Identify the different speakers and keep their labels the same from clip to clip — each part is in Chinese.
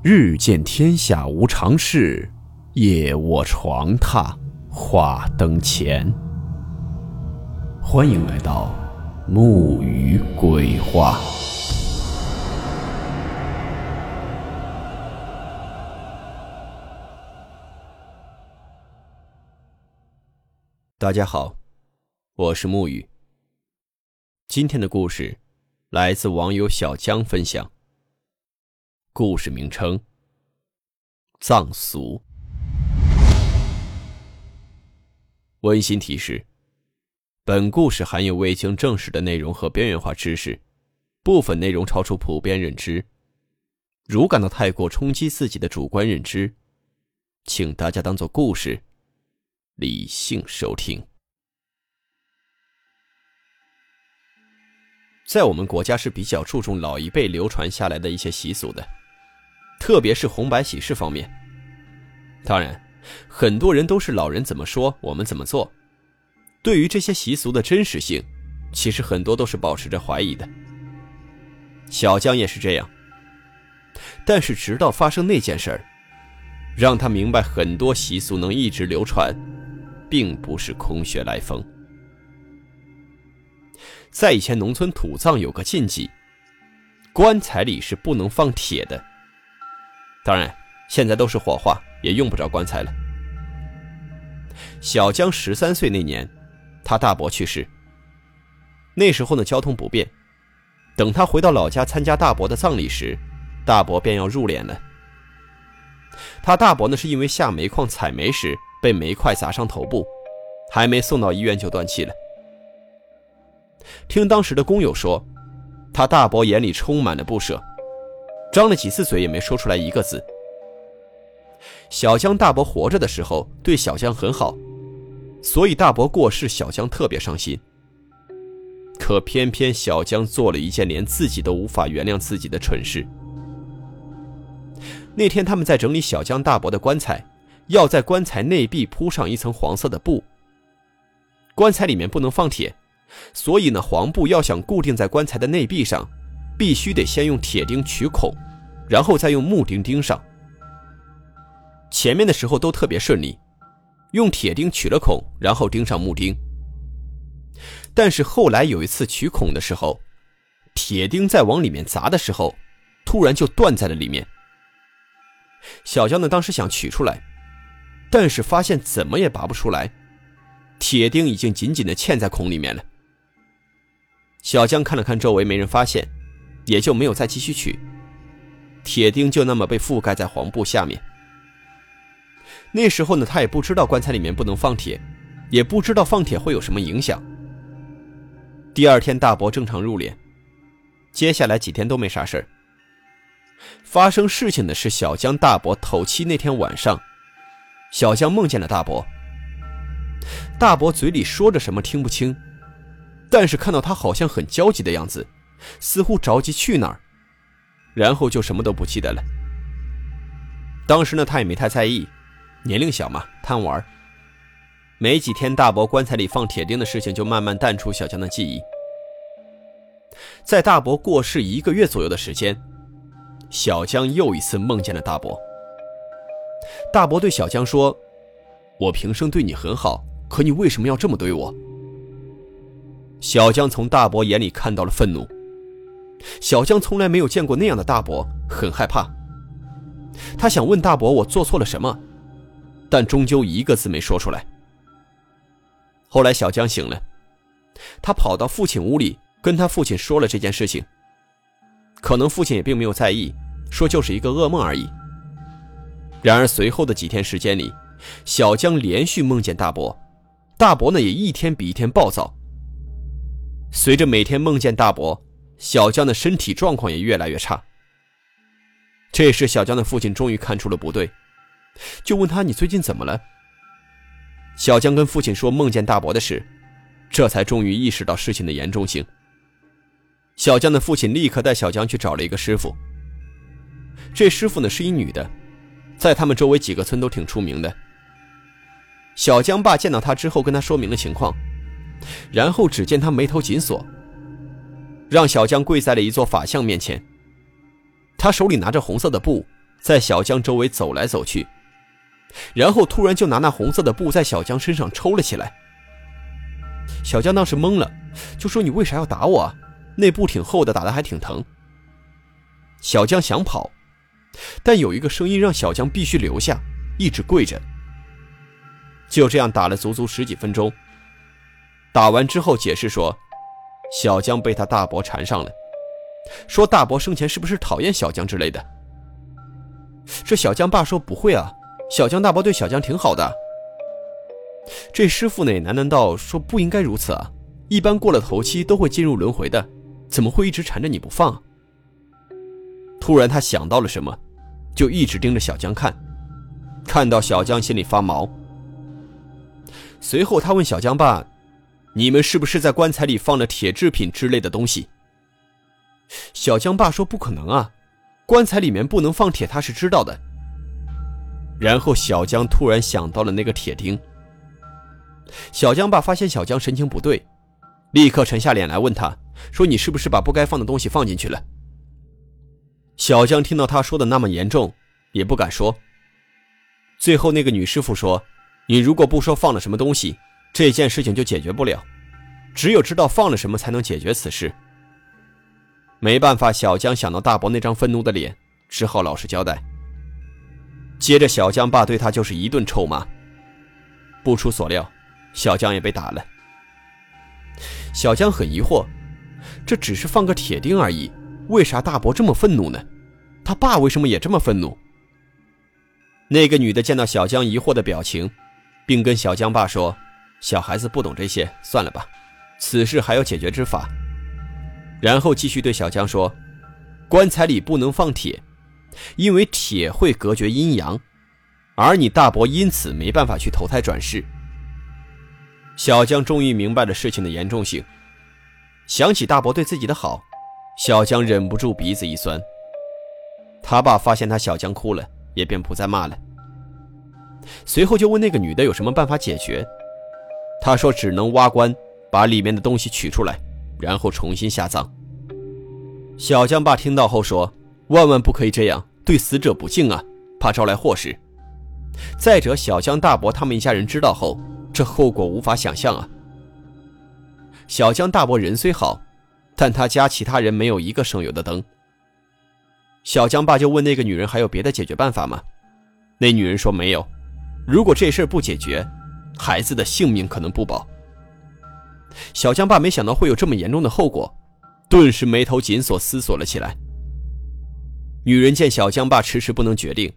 Speaker 1: 日见天下无常事，夜卧床榻话灯前。欢迎来到木鱼鬼话。大家好，我是木鱼。今天的故事来自网友小江分享。故事名称：葬俗。温馨提示：本故事含有未经证实的内容和边缘化知识，部分内容超出普遍认知。如感到太过冲击自己的主观认知，请大家当做故事，理性收听。在我们国家是比较注重老一辈流传下来的一些习俗的。特别是红白喜事方面，当然，很多人都是老人怎么说我们怎么做。对于这些习俗的真实性，其实很多都是保持着怀疑的。小江也是这样。但是直到发生那件事，让他明白很多习俗能一直流传，并不是空穴来风。在以前农村土葬有个禁忌，棺材里是不能放铁的。当然，现在都是火化，也用不着棺材了。小江十三岁那年，他大伯去世。那时候呢，交通不便。等他回到老家参加大伯的葬礼时，大伯便要入殓了。他大伯呢，是因为下煤矿采煤时被煤块砸伤头部，还没送到医院就断气了。听当时的工友说，他大伯眼里充满了不舍。张了几次嘴也没说出来一个字。小江大伯活着的时候对小江很好，所以大伯过世，小江特别伤心。可偏偏小江做了一件连自己都无法原谅自己的蠢事。那天他们在整理小江大伯的棺材，要在棺材内壁铺上一层黄色的布。棺材里面不能放铁，所以呢，黄布要想固定在棺材的内壁上。必须得先用铁钉取孔，然后再用木钉钉上。前面的时候都特别顺利，用铁钉取了孔，然后钉上木钉。但是后来有一次取孔的时候，铁钉在往里面砸的时候，突然就断在了里面。小江呢，当时想取出来，但是发现怎么也拔不出来，铁钉已经紧紧的嵌在孔里面了。小江看了看周围，没人发现。也就没有再继续取，铁钉就那么被覆盖在黄布下面。那时候呢，他也不知道棺材里面不能放铁，也不知道放铁会有什么影响。第二天，大伯正常入殓，接下来几天都没啥事儿。发生事情的是小江大伯头七那天晚上，小江梦见了大伯。大伯嘴里说着什么听不清，但是看到他好像很焦急的样子。似乎着急去哪儿，然后就什么都不记得了。当时呢，他也没太在意，年龄小嘛，贪玩。没几天，大伯棺材里放铁钉的事情就慢慢淡出小江的记忆。在大伯过世一个月左右的时间，小江又一次梦见了大伯。大伯对小江说：“我平生对你很好，可你为什么要这么对我？”小江从大伯眼里看到了愤怒。小江从来没有见过那样的大伯，很害怕。他想问大伯：“我做错了什么？”但终究一个字没说出来。后来小江醒了，他跑到父亲屋里，跟他父亲说了这件事情。可能父亲也并没有在意，说就是一个噩梦而已。然而随后的几天时间里，小江连续梦见大伯，大伯呢也一天比一天暴躁。随着每天梦见大伯。小江的身体状况也越来越差。这时，小江的父亲终于看出了不对，就问他：“你最近怎么了？”小江跟父亲说梦见大伯的事，这才终于意识到事情的严重性。小江的父亲立刻带小江去找了一个师傅。这师傅呢是一女的，在他们周围几个村都挺出名的。小江爸见到他之后，跟他说明了情况，然后只见他眉头紧锁。让小江跪在了一座法像面前，他手里拿着红色的布，在小江周围走来走去，然后突然就拿那红色的布在小江身上抽了起来。小江当时懵了，就说：“你为啥要打我啊？那布挺厚的，打的还挺疼。”小江想跑，但有一个声音让小江必须留下，一直跪着。就这样打了足足十几分钟。打完之后解释说，小江被他大伯缠上了，说大伯生前是不是讨厌小江之类的。这小江爸说不会啊，小江大伯对小江挺好的。这师傅呢也喃喃道说不应该如此啊，一般过了头七都会进入轮回的，怎么会一直缠着你不放？突然他想到了什么，就一直盯着小江看，看到小江心里发毛。随后他问小江爸：“你们是不是在棺材里放了铁制品之类的东西？”小江爸说：“不可能啊，棺材里面不能放铁，他是知道的。”然后小江突然想到了那个铁钉。小江爸发现小江神情不对，立刻沉下脸来问他说：“你是不是把不该放的东西放进去了？”小江听到他说的那么严重，也不敢说。最后那个女师傅说。你如果不说放了什么东西，这件事情就解决不了。只有知道放了什么，才能解决此事。没办法，小江想到大伯那张愤怒的脸，只好老实交代。接着，小江爸对他就是一顿臭骂。不出所料，小江也被打了。小江很疑惑，这只是放个铁钉而已，为啥大伯这么愤怒呢？他爸为什么也这么愤怒？那个女的见到小江疑惑的表情。并跟小江爸说：“小孩子不懂这些，算了吧，此事还有解决之法。”然后继续对小江说：“棺材里不能放铁，因为铁会隔绝阴阳，而你大伯因此没办法去投胎转世。”小江终于明白了事情的严重性，想起大伯对自己的好，小江忍不住鼻子一酸。他爸发现他小江哭了，也便不再骂了。随后就问那个女的有什么办法解决，他说只能挖棺，把里面的东西取出来，然后重新下葬。小江爸听到后说：“万万不可以这样，对死者不敬啊，怕招来祸事。再者，小江大伯他们一家人知道后，这后果无法想象啊。”小江大伯人虽好，但他家其他人没有一个省油的灯。小江爸就问那个女人还有别的解决办法吗？那女人说没有。如果这事儿不解决，孩子的性命可能不保。小江爸没想到会有这么严重的后果，顿时眉头紧锁，思索了起来。女人见小江爸迟迟不能决定，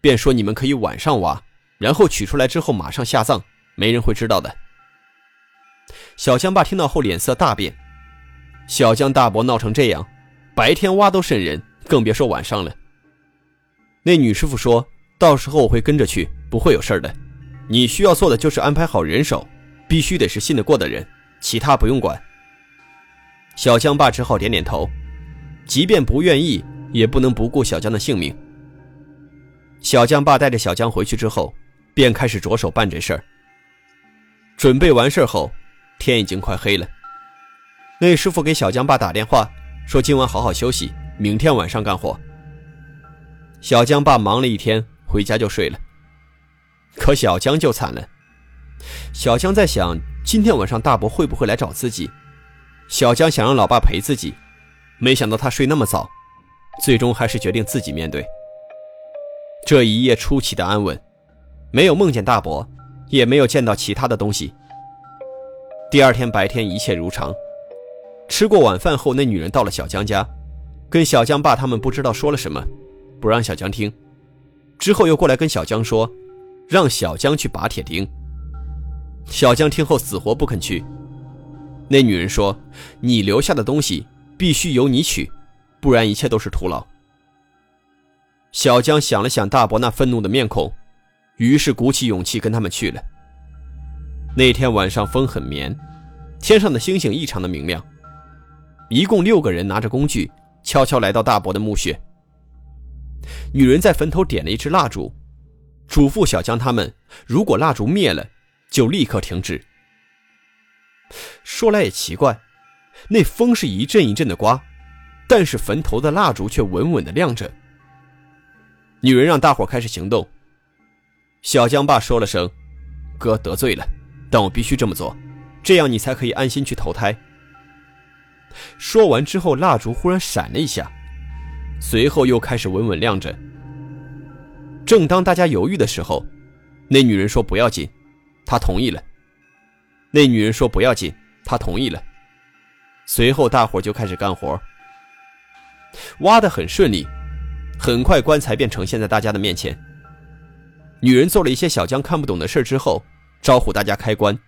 Speaker 1: 便说：“你们可以晚上挖，然后取出来之后马上下葬，没人会知道的。”小江爸听到后脸色大变。小江大伯闹成这样，白天挖都瘆人，更别说晚上了。那女师傅说。到时候我会跟着去，不会有事的。你需要做的就是安排好人手，必须得是信得过的人，其他不用管。小江爸只好点点头，即便不愿意，也不能不顾小江的性命。小江爸带着小江回去之后，便开始着手办这事儿。准备完事后，天已经快黑了。那师傅给小江爸打电话，说今晚好好休息，明天晚上干活。小江爸忙了一天。回家就睡了，可小江就惨了。小江在想，今天晚上大伯会不会来找自己？小江想让老爸陪自己，没想到他睡那么早，最终还是决定自己面对。这一夜出奇的安稳，没有梦见大伯，也没有见到其他的东西。第二天白天一切如常。吃过晚饭后，那女人到了小江家，跟小江爸他们不知道说了什么，不让小江听。之后又过来跟小江说，让小江去拔铁钉。小江听后死活不肯去。那女人说：“你留下的东西必须由你取，不然一切都是徒劳。”小江想了想大伯那愤怒的面孔，于是鼓起勇气跟他们去了。那天晚上风很绵，天上的星星异常的明亮。一共六个人拿着工具，悄悄来到大伯的墓穴。女人在坟头点了一支蜡烛，嘱咐小江他们：如果蜡烛灭了，就立刻停止。说来也奇怪，那风是一阵一阵的刮，但是坟头的蜡烛却稳稳的亮着。女人让大伙开始行动。小江爸说了声：“哥得罪了，但我必须这么做，这样你才可以安心去投胎。”说完之后，蜡烛忽然闪了一下，随后又开始稳稳亮着。正当大家犹豫的时候，那女人说：“不要紧。”她同意了。那女人说：“不要紧。”她同意了。随后，大伙就开始干活，挖得很顺利，很快棺材便呈现在大家的面前。女人做了一些小江看不懂的事之后，招呼大家开棺。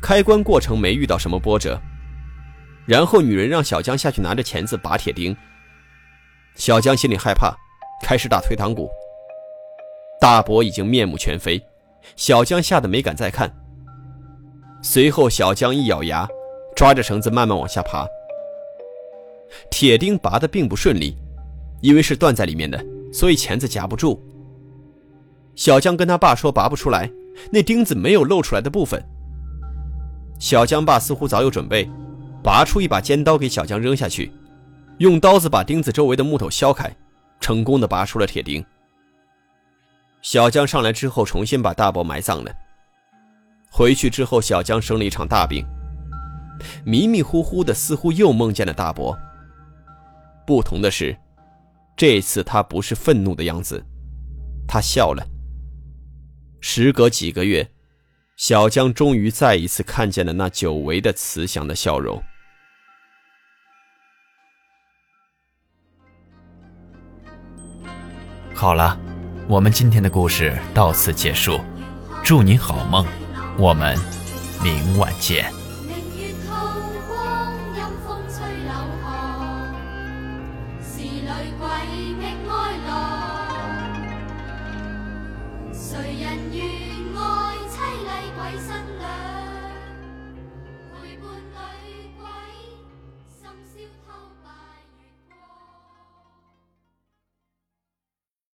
Speaker 1: 开棺过程没遇到什么波折，然后女人让小江下去拿着钳子拔铁钉。小江心里害怕。开始打退堂鼓，大伯已经面目全非，小江吓得没敢再看。随后，小江一咬牙，抓着绳子慢慢往下爬。铁钉拔得并不顺利，因为是断在里面的，所以钳子夹不住。小江跟他爸说拔不出来，那钉子没有露出来的部分。小江爸似乎早有准备，拔出一把尖刀给小江扔下去，用刀子把钉子周围的木头削开。成功的拔出了铁钉。小江上来之后，重新把大伯埋葬了。回去之后，小江生了一场大病，迷迷糊糊的，似乎又梦见了大伯。不同的是，这次他不是愤怒的样子，他笑了。时隔几个月，小江终于再一次看见了那久违的慈祥的笑容。
Speaker 2: 好了，我们今天的故事到此结束，祝您好梦，我们明晚见。